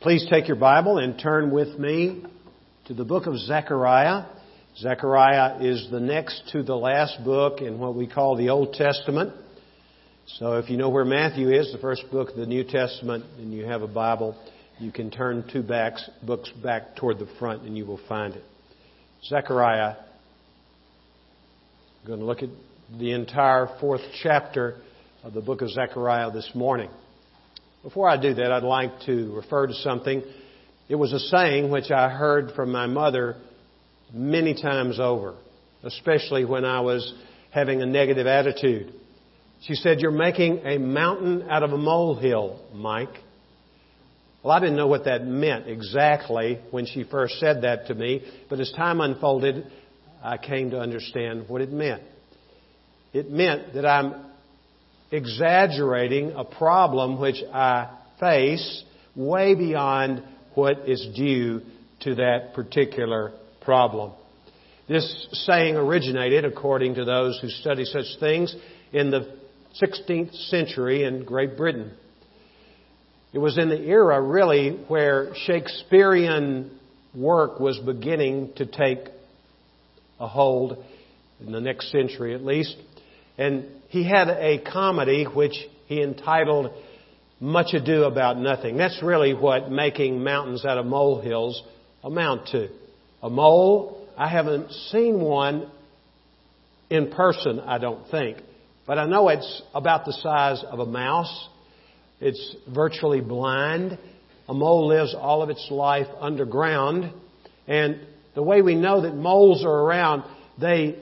Please take your Bible and turn with me to the book of Zechariah. Zechariah is the next to the last book in what we call the Old Testament. So if you know where Matthew is, the first book of the New Testament, and you have a Bible, you can turn two backs, books back toward the front and you will find it. Zechariah. I'm going to look at the entire fourth chapter of the book of Zechariah this morning. Before I do that, I'd like to refer to something. It was a saying which I heard from my mother many times over, especially when I was having a negative attitude. She said, You're making a mountain out of a molehill, Mike. Well, I didn't know what that meant exactly when she first said that to me, but as time unfolded, I came to understand what it meant. It meant that I'm exaggerating a problem which I face way beyond what is due to that particular problem. This saying originated, according to those who study such things, in the 16th century in Great Britain. It was in the era, really, where Shakespearean work was beginning to take a hold, in the next century at least. And he had a comedy which he entitled Much Ado About Nothing. That's really what making mountains out of molehills amount to. A mole, I haven't seen one in person, I don't think. But I know it's about the size of a mouse. It's virtually blind. A mole lives all of its life underground. And the way we know that moles are around, they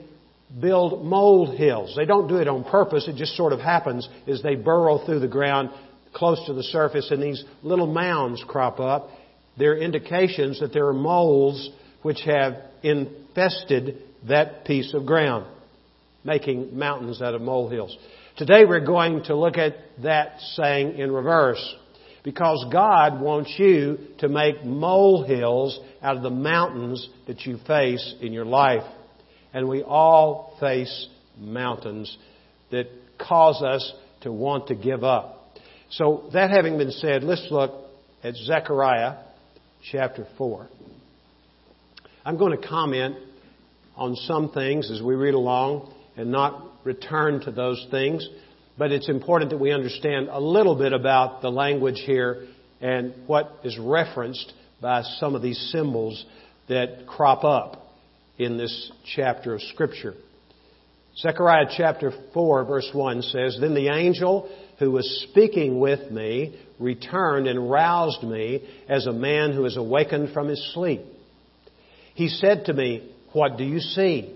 build mold hills. They don't do it on purpose. It just sort of happens as they burrow through the ground close to the surface and these little mounds crop up. They're indications that there are moles which have infested that piece of ground, making mountains out of molehills. Today we're going to look at that saying in reverse. Because God wants you to make molehills out of the mountains that you face in your life and we all face mountains that cause us to want to give up. So, that having been said, let's look at Zechariah chapter 4. I'm going to comment on some things as we read along and not return to those things, but it's important that we understand a little bit about the language here and what is referenced by some of these symbols that crop up in this chapter of Scripture. Zechariah chapter 4, verse 1 says, Then the angel who was speaking with me returned and roused me as a man who is awakened from his sleep. He said to me, What do you see?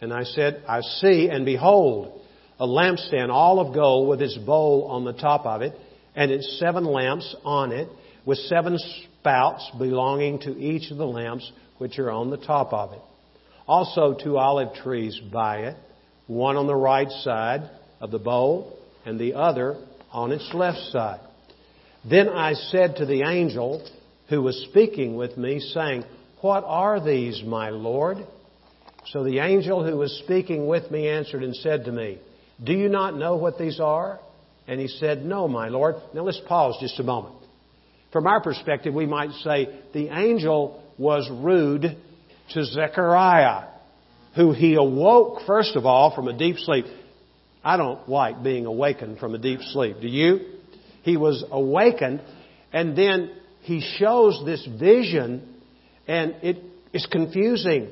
And I said, I see, and behold, a lampstand all of gold with its bowl on the top of it, and its seven lamps on it, with seven spouts belonging to each of the lamps which are on the top of it. Also, two olive trees by it, one on the right side of the bowl, and the other on its left side. Then I said to the angel who was speaking with me, saying, What are these, my Lord? So the angel who was speaking with me answered and said to me, Do you not know what these are? And he said, No, my Lord. Now let's pause just a moment. From our perspective, we might say the angel was rude to Zechariah, who he awoke, first of all, from a deep sleep. I don't like being awakened from a deep sleep. Do you? He was awakened, and then he shows this vision, and it is confusing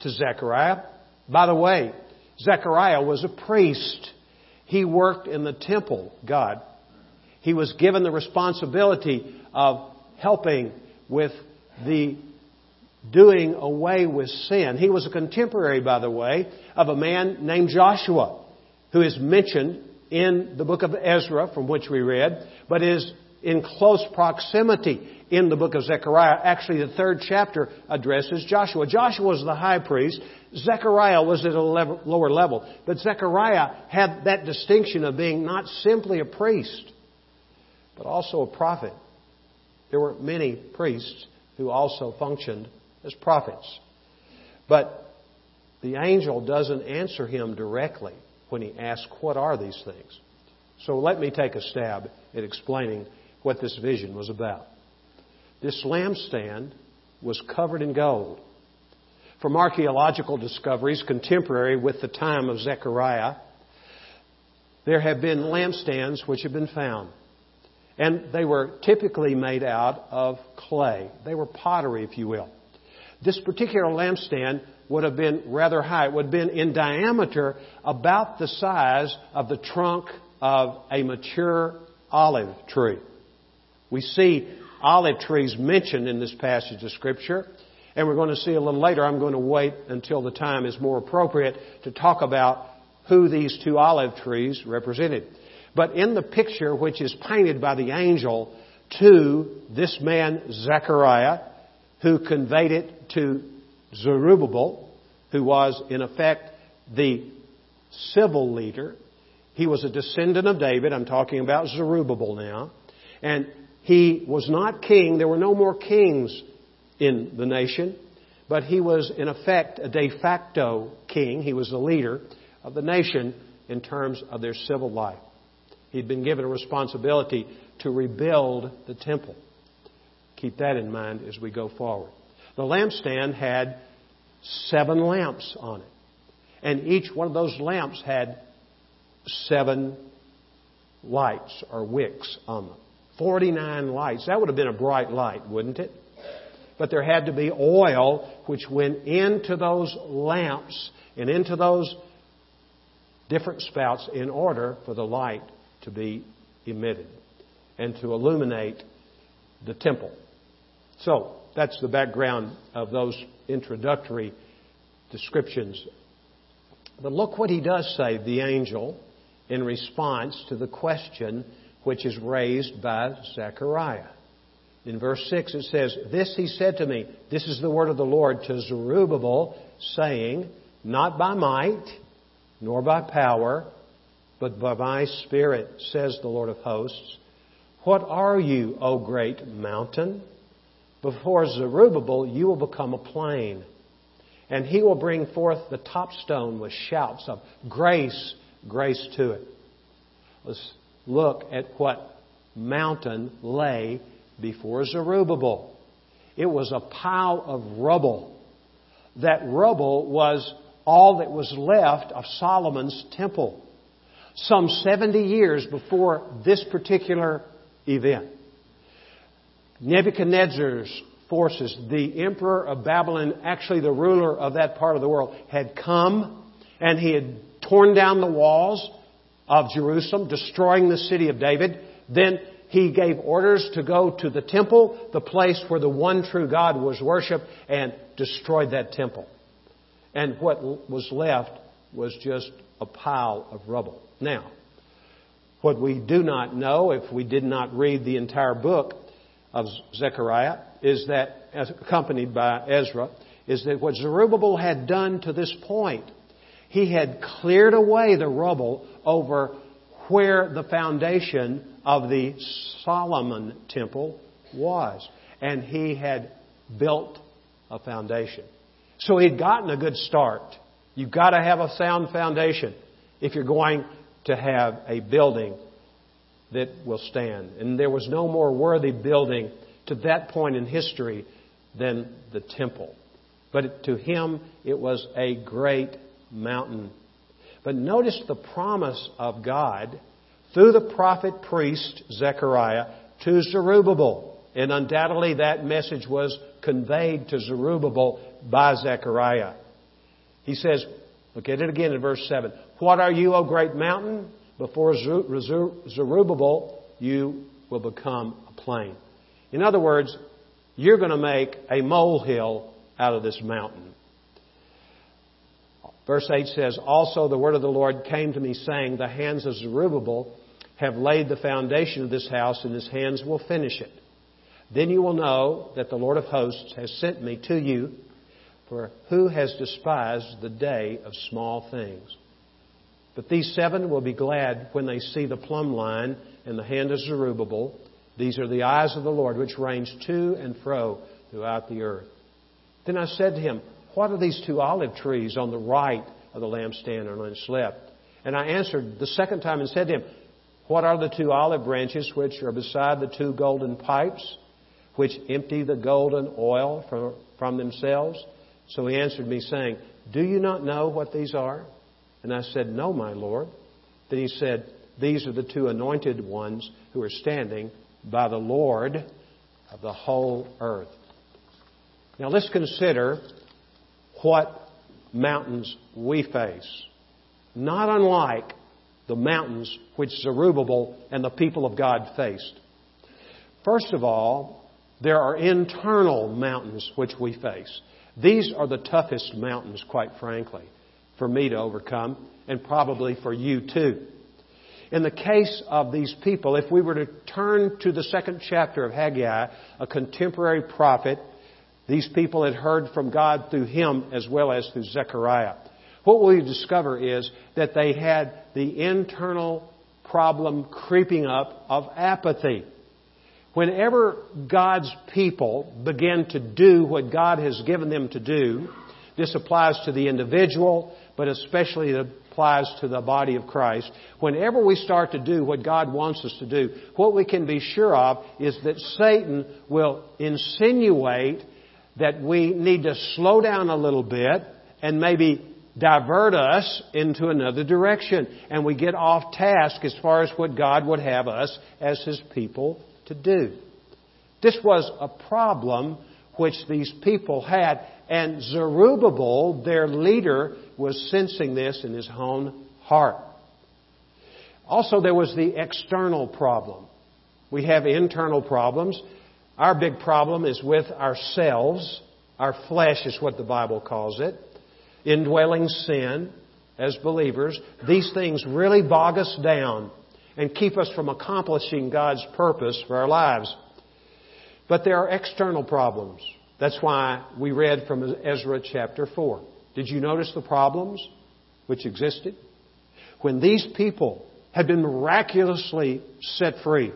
to Zechariah. By the way, Zechariah was a priest. He worked in the temple, God. He was given the responsibility of helping with the doing away with sin. He was a contemporary, by the way, of a man named Joshua, who is mentioned in the book of Ezra, from which we read, but is in close proximity in the book of Zechariah. Actually, the third chapter addresses Joshua. Joshua was the high priest. Zechariah was at a level, lower level. But Zechariah had that distinction of being not simply a priest, but also a prophet. There were many priests who also functioned as prophets. But the angel doesn't answer him directly when he asks, What are these things? So let me take a stab at explaining what this vision was about. this lampstand was covered in gold. From archaeological discoveries contemporary with the time of Zechariah, there have been lampstands which have been found. And they were typically made out of clay. They were pottery, if you will. This particular lampstand would have been rather high. It would have been in diameter about the size of the trunk of a mature olive tree. We see olive trees mentioned in this passage of Scripture, and we're going to see a little later. I'm going to wait until the time is more appropriate to talk about who these two olive trees represented. But in the picture which is painted by the angel to this man Zechariah, who conveyed it to Zerubbabel, who was in effect the civil leader. He was a descendant of David. I'm talking about Zerubbabel now. And he was not king. There were no more kings in the nation. But he was, in effect, a de facto king. He was the leader of the nation in terms of their civil life. He'd been given a responsibility to rebuild the temple. Keep that in mind as we go forward. The lampstand had seven lamps on it. And each one of those lamps had seven lights or wicks on them. 49 lights. That would have been a bright light, wouldn't it? But there had to be oil which went into those lamps and into those different spouts in order for the light to be emitted and to illuminate the temple. So, that's the background of those introductory descriptions. But look what he does say, the angel, in response to the question which is raised by Zechariah. In verse 6 it says, This he said to me, this is the word of the Lord to Zerubbabel, saying, Not by might, nor by power, but by my Spirit, says the Lord of hosts. What are you, O great mountain? Before Zerubbabel, you will become a plain. And he will bring forth the top stone with shouts of grace, grace to it. Let's look at what mountain lay before Zerubbabel. It was a pile of rubble. That rubble was all that was left of Solomon's temple. Some 70 years before this particular event. Nebuchadnezzar's forces, the emperor of Babylon, actually the ruler of that part of the world, had come and he had torn down the walls of Jerusalem, destroying the city of David. Then he gave orders to go to the temple, the place where the one true God was worshipped, and destroyed that temple. And what was left was just a pile of rubble. Now, what we do not know, if we did not read the entire book of Zechariah, is that, accompanied by Ezra, is that what Zerubbabel had done to this point, he had cleared away the rubble over where the foundation of the Solomon temple was. And he had built a foundation. So he'd gotten a good start. You've got to have a sound foundation if you're going to have a building that will stand. And there was no more worthy building to that point in history than the temple. But to him, it was a great mountain. But notice the promise of God through the prophet priest Zechariah to Zerubbabel. And undoubtedly that message was conveyed to Zerubbabel by Zechariah. He says, look at it again in verse 7. What are you, O great mountain? Before Zerubbabel, you will become a plain. In other words, you're going to make a molehill out of this mountain. Verse 8 says, Also the word of the Lord came to me, saying, The hands of Zerubbabel have laid the foundation of this house, and his hands will finish it. Then you will know that the Lord of hosts has sent me to you, for who has despised the day of small things? But these seven will be glad when they see the plumb line in the hand of Zerubbabel. These are the eyes of the Lord, which range to and fro throughout the earth. Then I said to him, What are these two olive trees on the right of the lampstand? And I slept. And I answered the second time and said to him, What are the two olive branches which are beside the two golden pipes? which empty the golden oil from, from themselves? So he answered me, saying, Do you not know what these are? And I said, No, my Lord. Then he said, These are the two anointed ones who are standing by the Lord of the whole earth. Now let's consider what mountains we face. Not unlike the mountains which Zerubbabel and the people of God faced. First of all, there are internal mountains which we face. These are the toughest mountains, quite frankly, for me to overcome, and probably for you too. In the case of these people, if we were to turn to the second chapter of Haggai, a contemporary prophet, these people had heard from God through him as well as through Zechariah. What we discover is that they had the internal problem creeping up of apathy. Whenever God's people begin to do what God has given them to do, this applies to the individual, but especially it applies to the body of Christ. Whenever we start to do what God wants us to do, what we can be sure of is that Satan will insinuate that we need to slow down a little bit and maybe divert us into another direction. And we get off task as far as what God would have us as His people to do. This was a problem which these people had, and Zerubbabel, their leader, was sensing this in his own heart. Also, there was the external problem. We have internal problems. Our big problem is with ourselves. Our flesh is what the Bible calls it. Indwelling sin as believers. These things really bog us down and keep us from accomplishing God's purpose for our lives. But there are external problems. That's why we read from Ezra chapter 4. Did you notice the problems which existed? When these people had been miraculously set free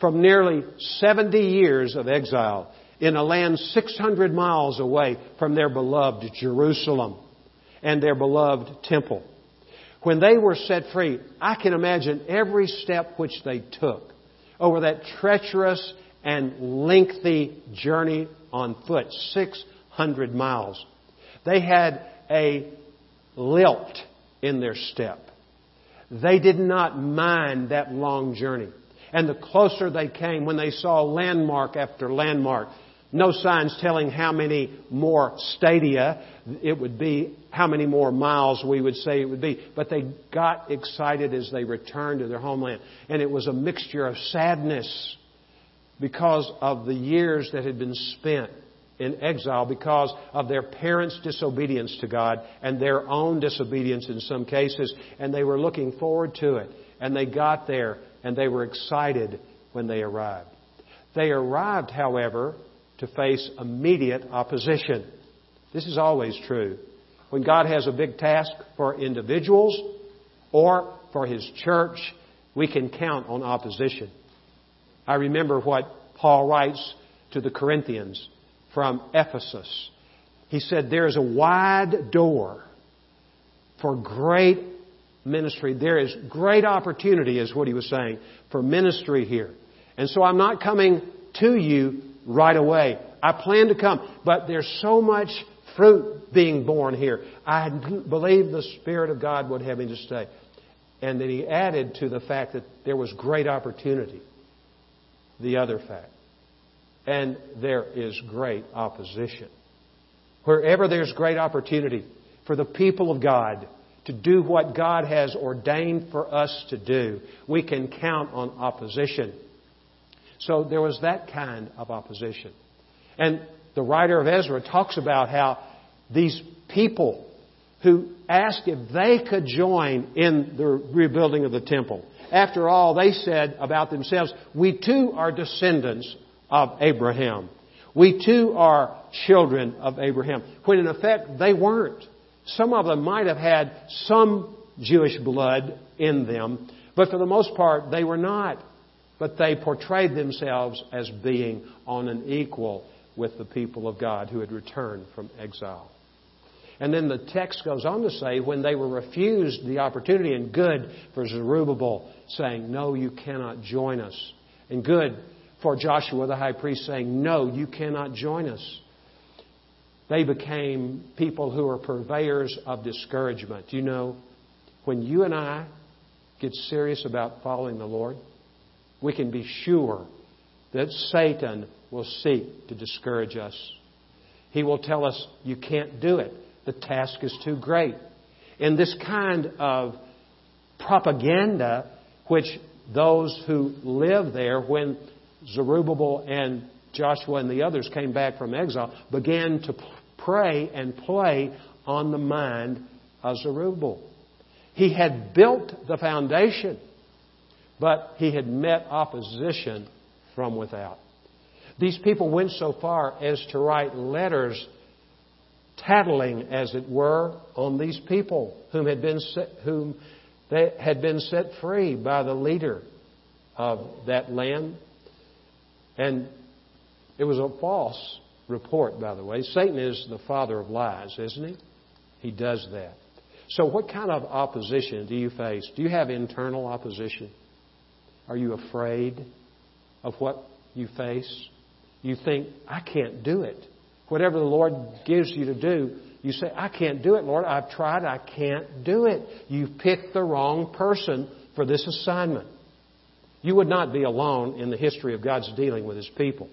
from nearly 70 years of exile in a land 600 miles away from their beloved Jerusalem and their beloved temple. When they were set free, I can imagine every step which they took over that treacherous and lengthy journey on foot, 600 miles. They had a lilt in their step. They did not mind that long journey. And the closer they came, when they saw landmark after landmark, no signs telling how many more stadia it would be, how many more miles we would say it would be. But they got excited as they returned to their homeland. And it was a mixture of sadness because of the years that had been spent in exile because of their parents' disobedience to God and their own disobedience in some cases. And they were looking forward to it. And they got there and they were excited when they arrived. They arrived, however, to face immediate opposition. This is always true. When God has a big task for individuals or for His church, we can count on opposition. I remember what Paul writes to the Corinthians from Ephesus. He said, There is a wide door for great ministry. There is great opportunity, is what he was saying, for ministry here. And so I'm not coming to you right away. I plan to come, but there's so much fruit being borne here. I believe the Spirit of God would have me to stay. And then he added to the fact that there was great opportunity. The other fact. And there is great opposition. Wherever there's great opportunity for the people of God to do what God has ordained for us to do, we can count on opposition. So there was that kind of opposition. And the writer of Ezra talks about how these people who asked if they could join in the rebuilding of the temple. After all, they said about themselves, we too are descendants of Abraham. We too are children of Abraham. When in effect, they weren't. Some of them might have had some Jewish blood in them, but for the most part, they were not but they portrayed themselves as being on an equal with the people of God who had returned from exile. And then the text goes on to say, when they were refused the opportunity, and good for Zerubbabel, saying, No, you cannot join us. And good for Joshua the high priest, saying, No, you cannot join us. They became people who are purveyors of discouragement. You know, when you and I get serious about following the Lord, we can be sure that Satan will seek to discourage us. He will tell us, You can't do it. The task is too great. And this kind of propaganda, which those who live there, when Zerubbabel and Joshua and the others came back from exile, began to pray and play on the mind of Zerubbabel. He had built the foundation, but he had met opposition from without. These people went so far as to write letters tattling, as it were, on these people whom had been set, whom they had been set free by the leader of that land. And it was a false report, by the way. Satan is the father of lies, isn't he? He does that. So, what kind of opposition do you face? Do you have internal opposition? Are you afraid of what you face? You think, I can't do it. Whatever the Lord gives you to do, you say, I can't do it, Lord. I've tried. I can't do it. You've picked the wrong person for this assignment. You would not be alone in the history of God's dealing with His people.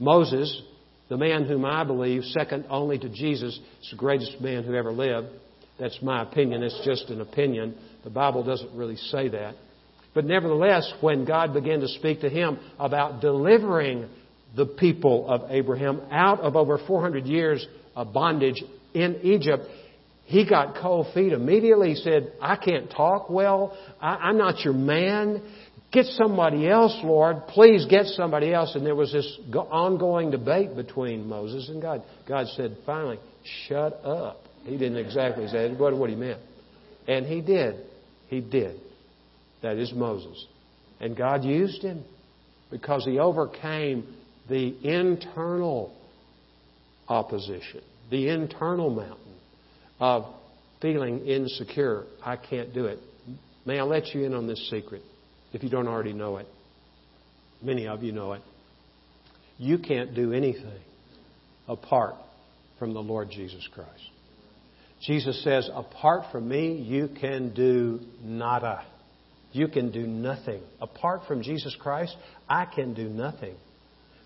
Moses, the man whom I believe, second only to Jesus, is the greatest man who ever lived. That's my opinion. It's just an opinion. The Bible doesn't really say that. But nevertheless, when God began to speak to him about delivering the people of Abraham out of over 400 years of bondage in Egypt, he got cold feet immediately. He said, I can't talk well. I, am not your man. Get somebody else, Lord. Please get somebody else. And there was this ongoing debate between Moses and God. God said, finally, shut up. He didn't exactly say it, but what he meant. And he did. He did. That is Moses. And God used him because he overcame the internal opposition, the internal mountain of feeling insecure. I can't do it. May I let you in on this secret? if you don't already know it. Many of you know it. You can't do anything apart from the Lord Jesus Christ. Jesus says, apart from me, you can do nada. You can do nothing. Apart from Jesus Christ, I can do nothing.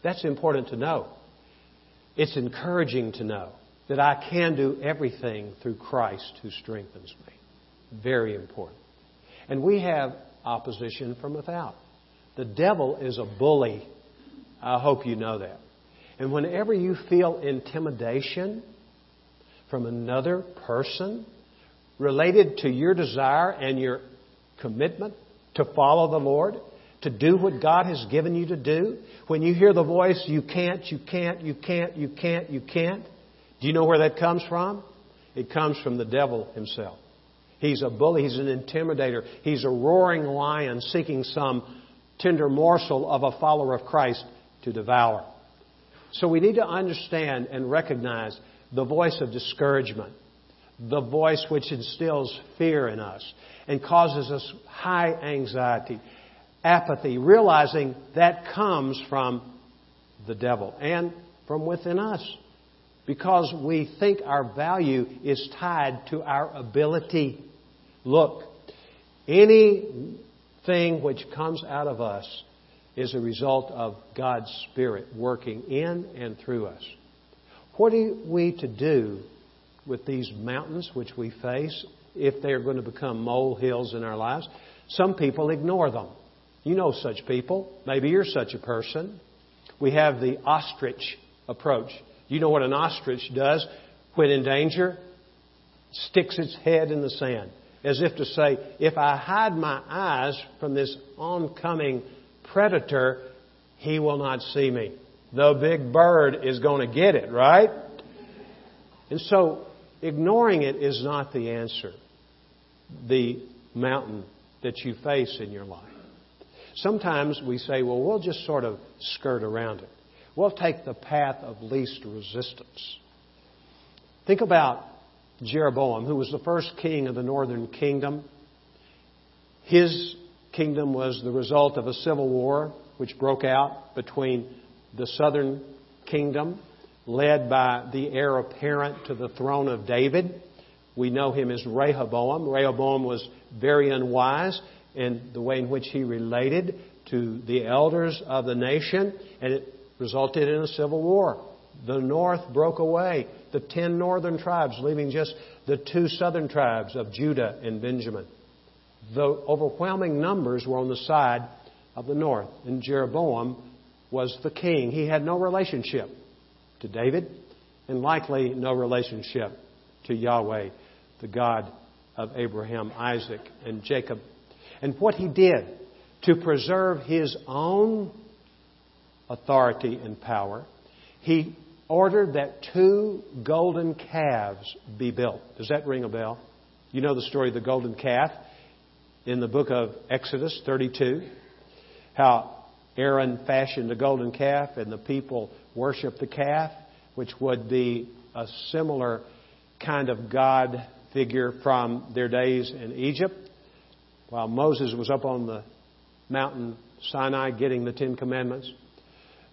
That's important to know. It's encouraging to know that I can do everything through Christ who strengthens me. Very important. And we have opposition from without. The devil is a bully. I hope you know that. And whenever you feel intimidation from another person related to your desire and your commitment to follow the Lord, to do what God has given you to do, when you hear the voice, you can't, you can't, you can't, you can't, you can't, do you know where that comes from? It comes from the devil himself. He's a bully. He's an intimidator. He's a roaring lion seeking some tender morsel of a follower of Christ to devour. So we need to understand and recognize the voice of discouragement, the voice which instills fear in us and causes us high anxiety, apathy, realizing that comes from the devil and from within us because we think our value is tied to our ability. Look, anything which comes out of us is a result of God's Spirit working in and through us. What are we to do with these mountains which we face if they are going to become molehills in our lives? Some people ignore them. You know such people. Maybe you're such a person. We have the ostrich approach. You know what an ostrich does when in danger? Sticks its head in the sand as if to say, if I hide my eyes from this oncoming predator, he will not see me. The big bird is going to get it, right? And so, ignoring it is not the answer. The mountain that you face in your life. Sometimes we say, well, we'll just sort of skirt around it. We'll take the path of least resistance. Think about Jeroboam, who was the first king of the northern kingdom. His kingdom was the result of a civil war which broke out between the southern kingdom, led by the heir apparent to the throne of David. We know him as Rehoboam. Rehoboam was very unwise in the way in which he related to the elders of the nation, and it resulted in a civil war. The north broke away, the ten northern tribes, leaving just the two southern tribes of Judah and Benjamin. The overwhelming numbers were on the side of the north, and Jeroboam was the king. He had no relationship to David, and likely no relationship to Yahweh, the God of Abraham, Isaac, and Jacob. And what he did to preserve his own authority and power, he ordered that two golden calves be built. Does that ring a bell? You know the story of the golden calf in the book of Exodus 32. How Aaron fashioned a golden calf and the people worshiped the calf, which would be a similar kind of God figure from their days in Egypt. While Moses was up on the mountain Sinai getting the Ten Commandments.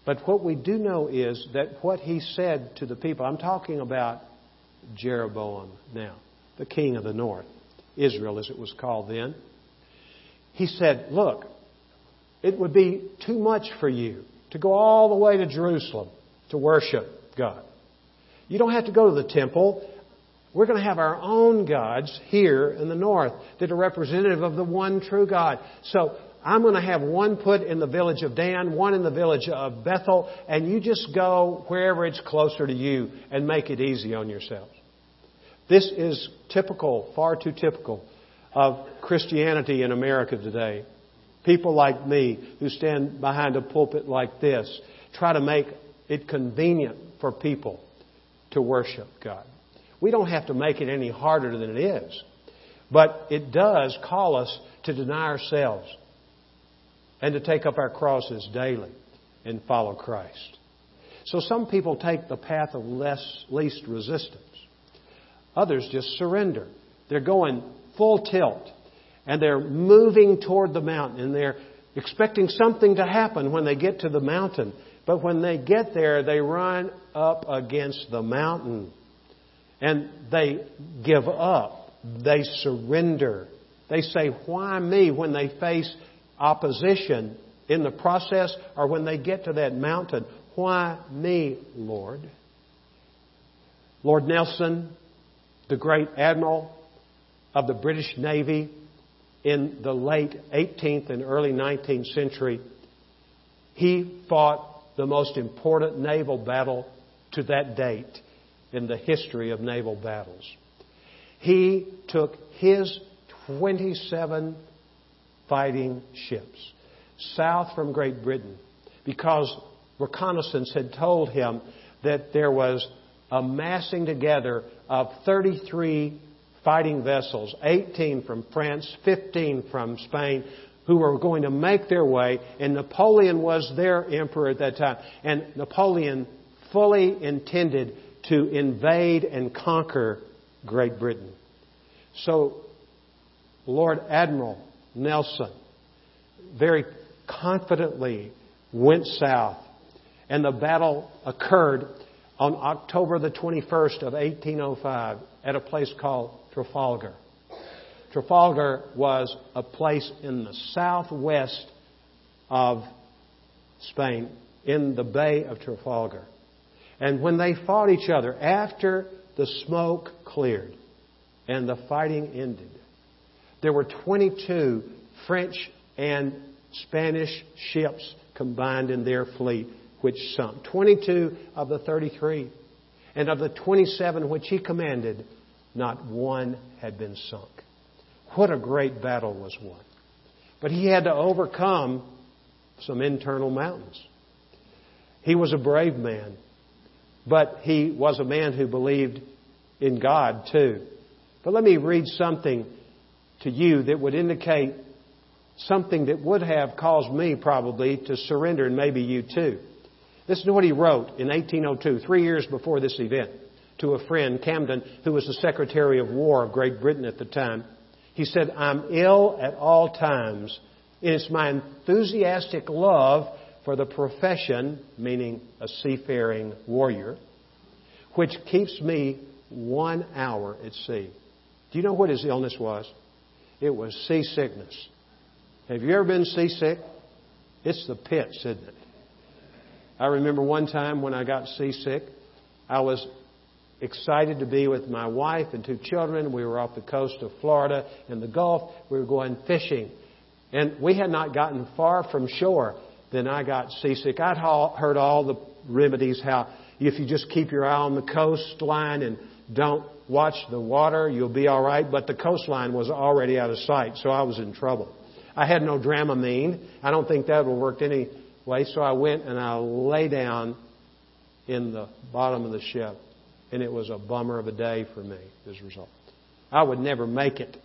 But what we do know is that what he said to the people, I'm talking about Jeroboam now, the king of the north, Israel as it was called then. He said, Look, it would be too much for you to go all the way to Jerusalem to worship God. You don't have to go to the temple. We're going to have our own gods here in the north that are representative of the one true God. So I'm going to have one put in the village of Dan, one in the village of Bethel, and you just go wherever it's closer to you and make it easy on yourselves. This is typical, far too typical, of Christianity in America today. People like me who stand behind a pulpit like this try to make it convenient for people to worship God. We don't have to make it any harder than it is. But it does call us to deny ourselves and to take up our crosses daily and follow Christ. So some people take the path of less, least resistance. Others just surrender. They're going full tilt and they're moving toward the mountain and they're expecting something to happen when they get to the mountain. But when they get there, they run up against the mountain and they give up. They surrender. They say, Why me? when they face opposition in the process or when they get to that mountain. Why me, Lord? Lord Nelson, the great admiral of the British Navy in the late 18th and early 19th century, he fought the most important naval battle to that date in the history of naval battles. He took his 27 fighting ships south from Great Britain because reconnaissance had told him that there was a massing together of 33 fighting vessels, 18 from France, 15 from Spain, who were going to make their way, and Napoleon was their emperor at that time. And Napoleon fully intended to invade and conquer Great Britain. So, Lord Admiral Nelson very confidently went south, and the battle occurred on October the 21st of 1805 at a place called Trafalgar. Trafalgar was a place in the southwest of Spain, in the Bay of Trafalgar. And when they fought each other, after the smoke cleared and the fighting ended, there were 22 French and Spanish ships combined in their fleet which sunk. 22 of the 33. And of the 27 which he commanded, not one had been sunk. What a great battle was won. But he had to overcome some internal mountains. He was a brave man, but he was a man who believed in God too. But let me read something to you that would indicate something that would have caused me probably to surrender, and maybe you too. This is what he wrote in 1802, three years before this event, to a friend, Camden, who was the Secretary of War of Great Britain at the time. He said, I'm ill at all times, It's my enthusiastic love for the profession, meaning a seafaring warrior, which keeps me one hour at sea. Do you know what his illness was? It was seasickness. Have you ever been seasick? It's the pits, isn't it? I remember one time when I got seasick, I was excited to be with my wife and two children. We were off the coast of Florida in the Gulf. We were going fishing. And we had not gotten far from shore. Then I got seasick. I'd heard all the remedies how if you just keep your eye on the coastline and don't watch the water, you'll be all right. But the coastline was already out of sight, so I was in trouble. I had no Dramamine. I don't think that would have worked anyway, so I went and I lay down in the bottom of the ship. And it was a bummer of a day for me as a result. I would never make it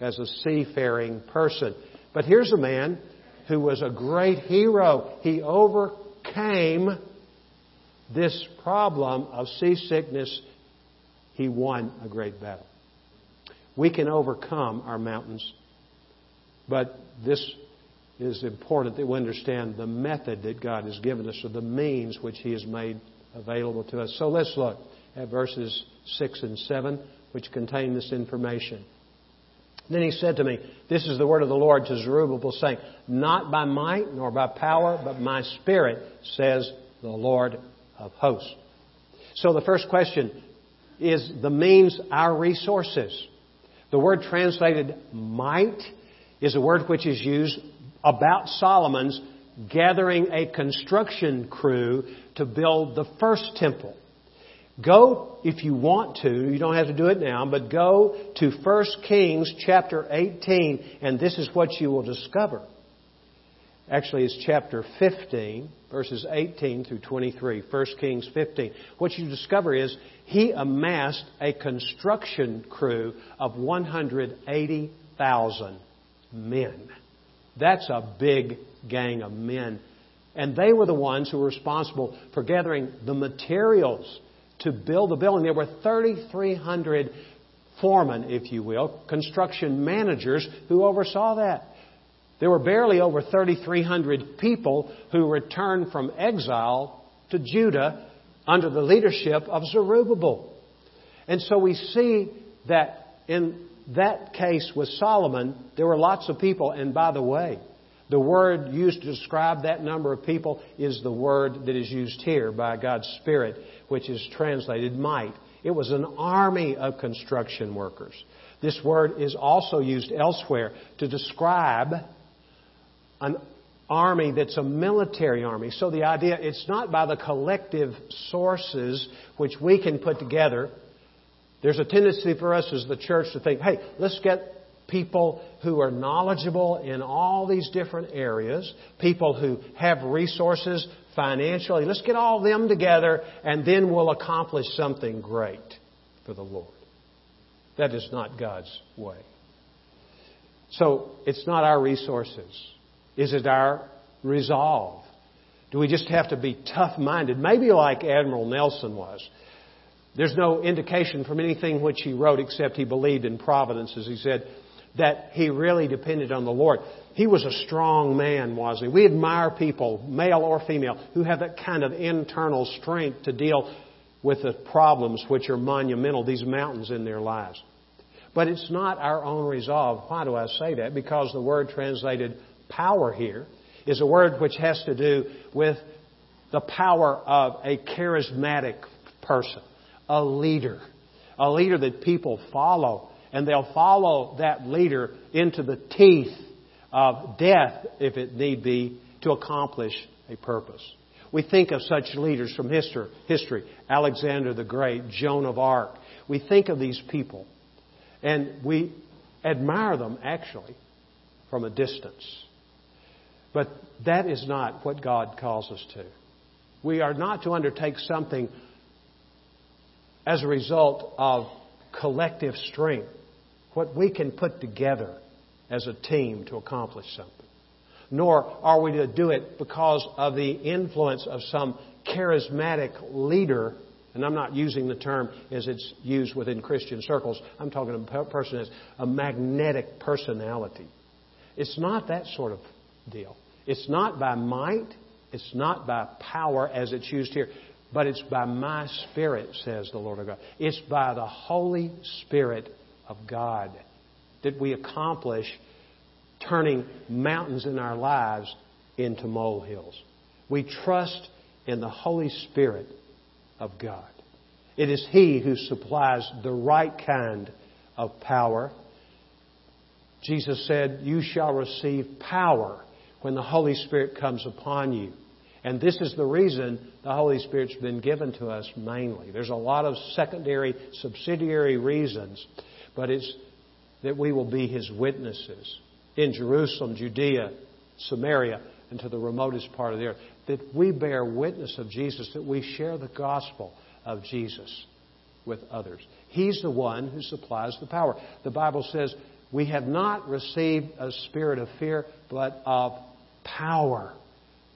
as a seafaring person. But here's a man who was a great hero. He overcame this problem of seasickness. He won a great battle. We can overcome our mountains, but this is important that we understand the method that God has given us or the means which He has made available to us. So let's look at verses 6 and 7, which contain this information. Then he said to me, This is the word of the Lord to Zerubbabel, saying, Not by might nor by power, but my spirit, says the Lord of hosts. So the first question is the means our resources. The word translated might is a word which is used about Solomon's gathering a construction crew to build the first temple. Go, if you want to, you don't have to do it now, but go to 1 Kings chapter 18, and this is what you will discover. Actually, it's chapter 15, verses 18 through 23. 1 Kings 15. What you discover is he amassed a construction crew of 180,000 men. That's a big gang of men. And they were the ones who were responsible for gathering the materials to build the building. There were 3,300 foremen, if you will, construction managers who oversaw that. There were barely over 3,300 people who returned from exile to Judah under the leadership of Zerubbabel. And so we see that in that case with Solomon, there were lots of people. And by the way, the word used to describe that number of people is the word that is used here by God's Spirit which is translated might. It was an army of construction workers. This word is also used elsewhere to describe an army that's a military army. So the idea, it's not by the collective sources which we can put together. There's a tendency for us as the church to think, hey, let's get people who are knowledgeable in all these different areas, people who have resources financially. Let's get all them together and then we'll accomplish something great for the Lord. That is not God's way. So it's not our resources. Is it our resolve? Do we just have to be tough minded? Maybe like Admiral Nelson was. There's no indication from anything which he wrote except he believed in providence, as he said, that he really depended on the Lord. He was a strong man, wasn't he? We admire people, male or female, who have that kind of internal strength to deal with the problems which are monumental, these mountains in their lives. But it's not our own resolve. Why do I say that? Because the word translated power here is a word which has to do with the power of a charismatic person, a leader, a leader that people follow and they'll follow that leader into the teeth of death, if it need be, to accomplish a purpose. We think of such leaders from history Alexander the Great, Joan of Arc. We think of these people and we admire them actually from a distance. But that is not what God calls us to. We are not to undertake something as a result of collective strength what we can put together as a team to accomplish something. Nor are we to do it because of the influence of some charismatic leader. And I'm not using the term as it's used within Christian circles. I'm talking about a person as a magnetic personality. It's not that sort of deal. It's not by might, it's not by power as it's used here, but it's by my Spirit, says the Lord of God. It's by the Holy Spirit of God that we accomplish turning mountains in our lives into molehills. We trust in the Holy Spirit of God. It is He who supplies the right kind of power. Jesus said, You shall receive power when the Holy Spirit comes upon you. And this is the reason the Holy Spirit's been given to us mainly. There's a lot of secondary, subsidiary reasons, but it's that we will be His witnesses in Jerusalem, Judea, Samaria, and to the remotest part of the earth. That we bear witness of Jesus, that we share the gospel of Jesus with others. He's the one who supplies the power. The Bible says, We have not received a spirit of fear, but of power.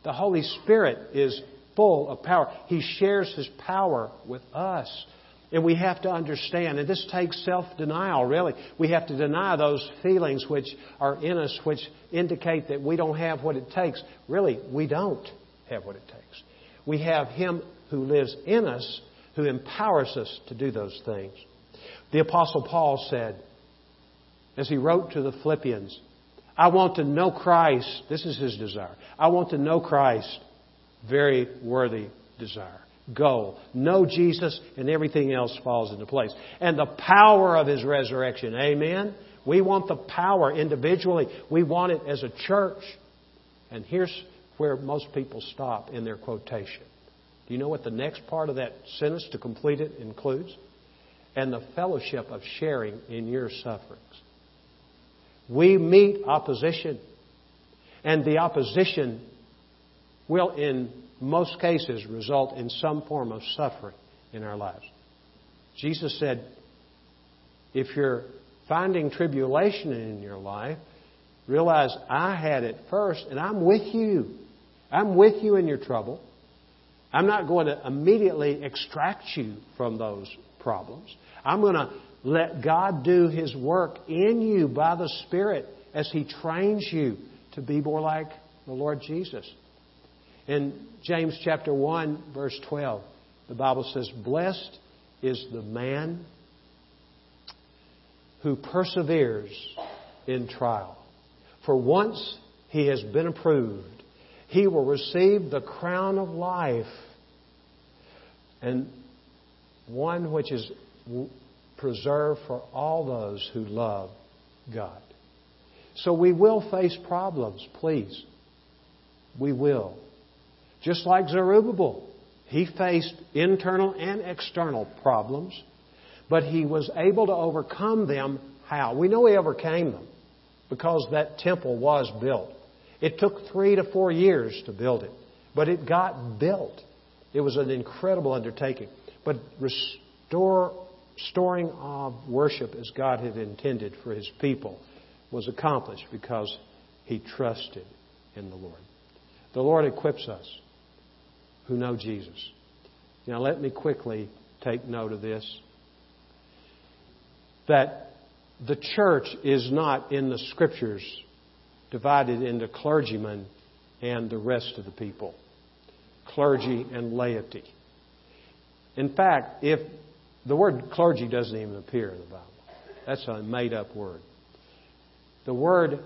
The Holy Spirit is full of power. He shares His power with us. And we have to understand, and this takes self denial, really. We have to deny those feelings which are in us, which indicate that we don't have what it takes. Really, we don't have what it takes. We have Him who lives in us, who empowers us to do those things. The Apostle Paul said, as he wrote to the Philippians, I want to know Christ. This is his desire. I want to know Christ. Very worthy desire. Go. Know Jesus, and everything else falls into place. And the power of his resurrection. Amen? We want the power individually. We want it as a church. And here's where most people stop in their quotation. Do you know what the next part of that sentence to complete it includes? And the fellowship of sharing in your sufferings. We meet opposition, and the opposition will, in most cases, result in some form of suffering in our lives. Jesus said, if you're finding tribulation in your life, realize I had it first, and I'm with you. I'm with you in your trouble. I'm not going to immediately extract you from those problems. I'm going to let God do His work in you by the Spirit as He trains you to be more like the Lord Jesus. In James chapter 1, verse 12, the Bible says, Blessed is the man who perseveres in trial. For once he has been approved, he will receive the crown of life and one which is preserved for all those who love God. So we will face problems, please. We will. Just like Zerubbabel, he faced internal and external problems, but he was able to overcome them how? We know he overcame them because that temple was built. It took three to four years to build it, but it got built. It was an incredible undertaking. But restore storing of worship as God had intended for His people was accomplished because he trusted in the Lord. The Lord equips us who know Jesus. Now, let me quickly take note of this that the church is not in the scriptures divided into clergymen and the rest of the people, clergy and laity. In fact, if the word clergy doesn't even appear in the Bible. That's a made up word. The word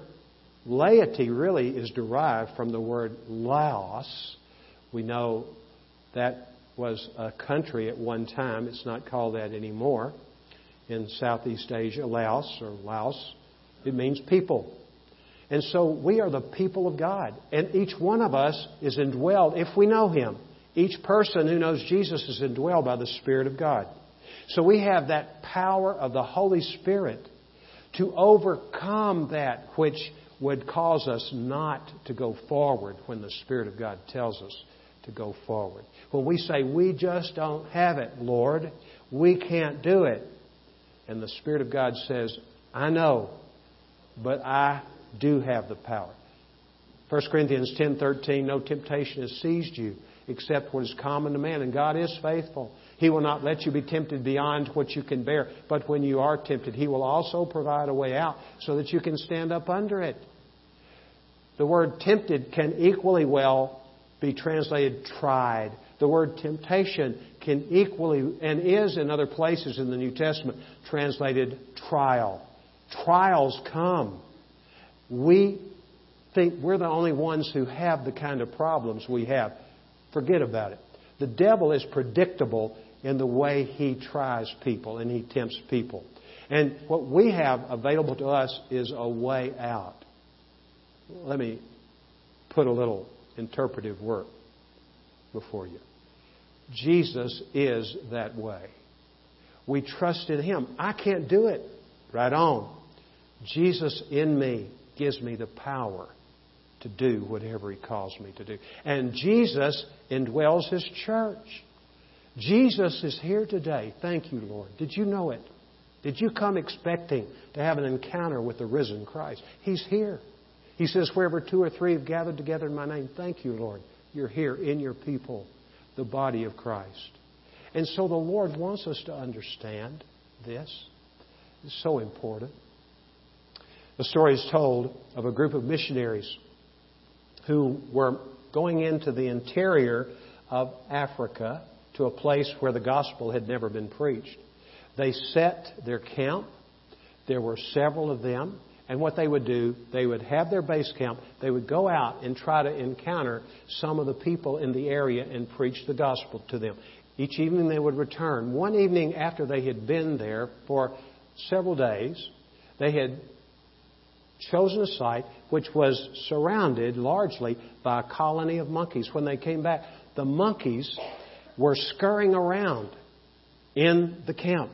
laity really is derived from the word Laos. We know that was a country at one time. It's not called that anymore. In Southeast Asia, Laos or Laos, it means people. And so we are the people of God. And each one of us is indwelled if we know Him. Each person who knows Jesus is indwelled by the Spirit of God. So we have that power of the Holy Spirit to overcome that which would cause us not to go forward when the Spirit of God tells us to go forward. When we say, We just don't have it, Lord, we can't do it. And the Spirit of God says, I know, but I do have the power. 1 Corinthians 10:13 No temptation has seized you except what is common to man and God is faithful he will not let you be tempted beyond what you can bear. But when you are tempted, He will also provide a way out so that you can stand up under it. The word tempted can equally well be translated tried. The word temptation can equally, and is in other places in the New Testament, translated trial. Trials come. We think we're the only ones who have the kind of problems we have. Forget about it. The devil is predictable in the way he tries people and he tempts people. And what we have available to us is a way out. Let me put a little interpretive work before you. Jesus is that way. We trust in Him. I can't do it. Right on. Jesus in me gives me the power to do whatever He calls me to do. And Jesus indwells His church. Jesus is here today. Thank you, Lord. Did you know it? Did you come expecting to have an encounter with the risen Christ? He's here. He says, Wherever two or three have gathered together in my name, thank you, Lord. You're here in your people, the body of Christ. And so the Lord wants us to understand this. It's so important. The story is told of a group of missionaries who were going into the interior of Africa to a place where the gospel had never been preached. They set their camp. There were several of them. And what they would do, they would have their base camp. They would go out and try to encounter some of the people in the area and preach the gospel to them. Each evening they would return. One evening after they had been there for several days, they had chosen a site which was surrounded largely by a colony of monkeys. When they came back, the monkeys were scurrying around in the camp.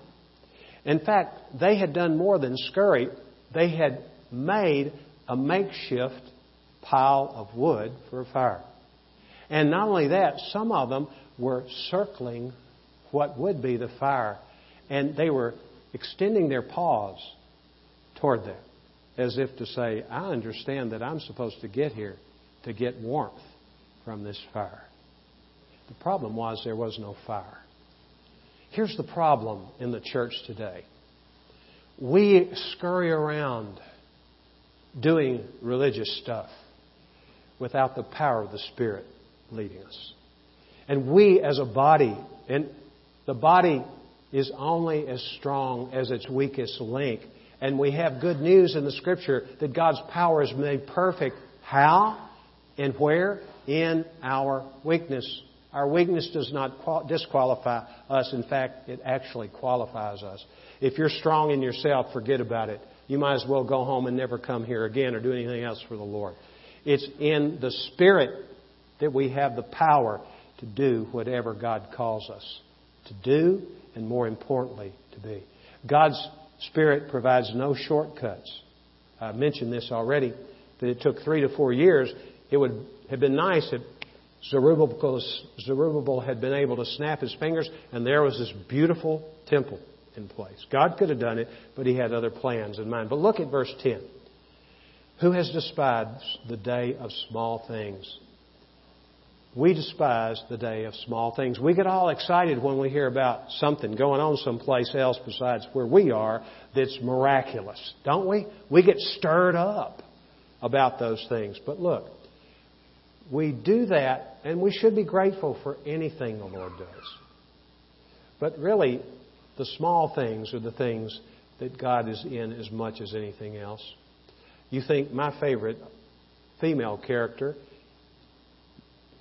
In fact, they had done more than scurry. They had made a makeshift pile of wood for a fire. And not only that, some of them were circling what would be the fire. And they were extending their paws toward them, as if to say, I understand that I'm supposed to get here to get warmth from this fire. The problem was there was no fire. Here's the problem in the church today we scurry around doing religious stuff without the power of the Spirit leading us. And we as a body, and the body is only as strong as its weakest link. And we have good news in the Scripture that God's power is made perfect. How? And where? In our weakness. Our weakness does not disqualify us. In fact, it actually qualifies us. If you're strong in yourself, forget about it. You might as well go home and never come here again or do anything else for the Lord. It's in the Spirit that we have the power to do whatever God calls us to do, and more importantly, to be. God's Spirit provides no shortcuts. I mentioned this already, that it took three to four years. It would have been nice if Zerubbabel, Zerubbabel had been able to snap his fingers and there was this beautiful temple in place. God could have done it, but he had other plans in mind. But look at verse 10. Who has despised the day of small things? We despise the day of small things. We get all excited when we hear about something going on someplace else besides where we are that's miraculous, don't we? We get stirred up about those things. But look, we do that, and we should be grateful for anything the Lord does. But really, the small things are the things that God is in as much as anything else. You think my favorite female character,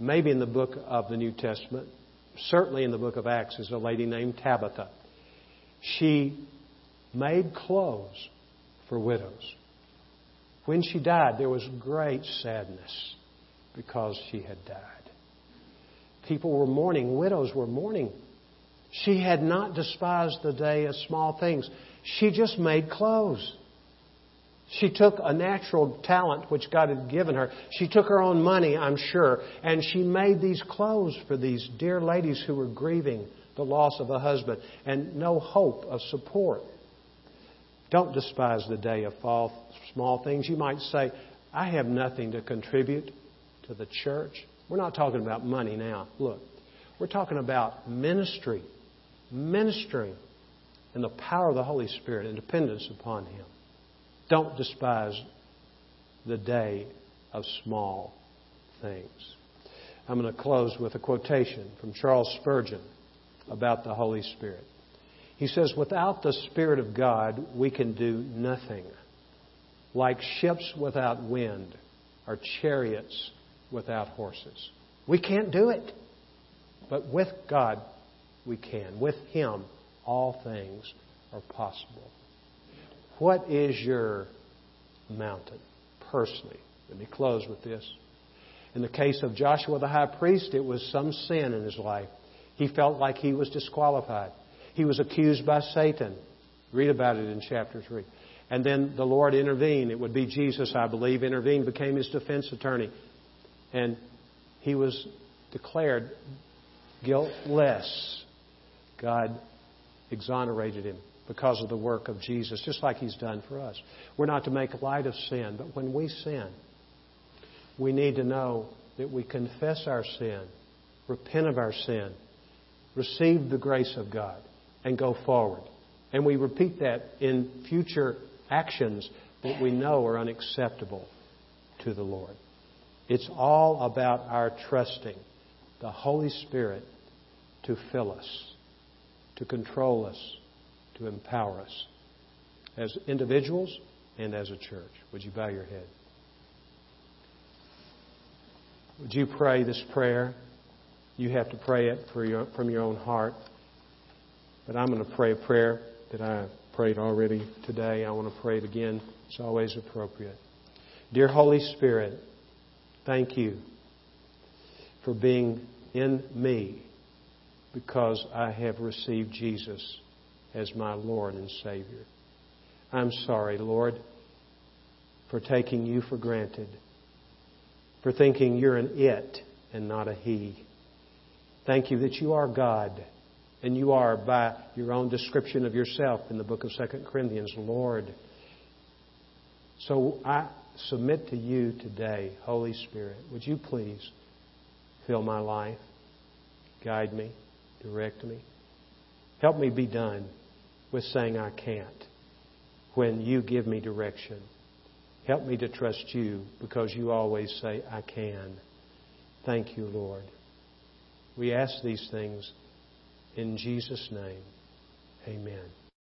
maybe in the book of the New Testament, certainly in the book of Acts, is a lady named Tabitha. She made clothes for widows. When she died, there was great sadness because she had died. People were mourning, widows were mourning she had not despised the day of small things. She just made clothes. She took a natural talent which God had given her. She took her own money, I'm sure, and she made these clothes for these dear ladies who were grieving the loss of a husband and no hope of support. Don't despise the day of small things. You might say, I have nothing to contribute to the church. We're not talking about money now. Look, we're talking about ministry ministering in the power of the Holy Spirit and dependence upon Him. Don't despise the day of small things. I'm going to close with a quotation from Charles Spurgeon about the Holy Spirit. He says, Without the Spirit of God, we can do nothing. Like ships without wind, or chariots without horses. We can't do it. But with God, we can. With Him, all things are possible. What is your mountain, personally? Let me close with this. In the case of Joshua the high priest, it was some sin in his life. He felt like he was disqualified. He was accused by Satan. Read about it in chapter 3. And then the Lord intervened. It would be Jesus, I believe, intervened, became his defense attorney. And he was declared guiltless. God exonerated him because of the work of Jesus, just like he's done for us. We're not to make light of sin, but when we sin, we need to know that we confess our sin, repent of our sin, receive the grace of God, and go forward. And we repeat that in future actions that we know are unacceptable to the Lord. It's all about our trusting the Holy Spirit to fill us, to control us, to empower us as individuals and as a church. Would you bow your head? Would you pray this prayer? You have to pray it your, from your own heart. But I'm going to pray a prayer that I prayed already today. I want to pray it again. It's always appropriate. Dear Holy Spirit, thank you for being in me because I have received Jesus as my Lord and Savior. I'm sorry, Lord, for taking you for granted, for thinking you're an it and not a he. Thank you that you are God, and you are, by your own description of yourself in the book of 2 Corinthians, Lord. So I submit to you today, Holy Spirit, would you please fill my life, guide me, direct me, help me be done with saying I can't when you give me direction. Help me to trust you because you always say I can. Thank you, Lord. We ask these things in Jesus' name. Amen.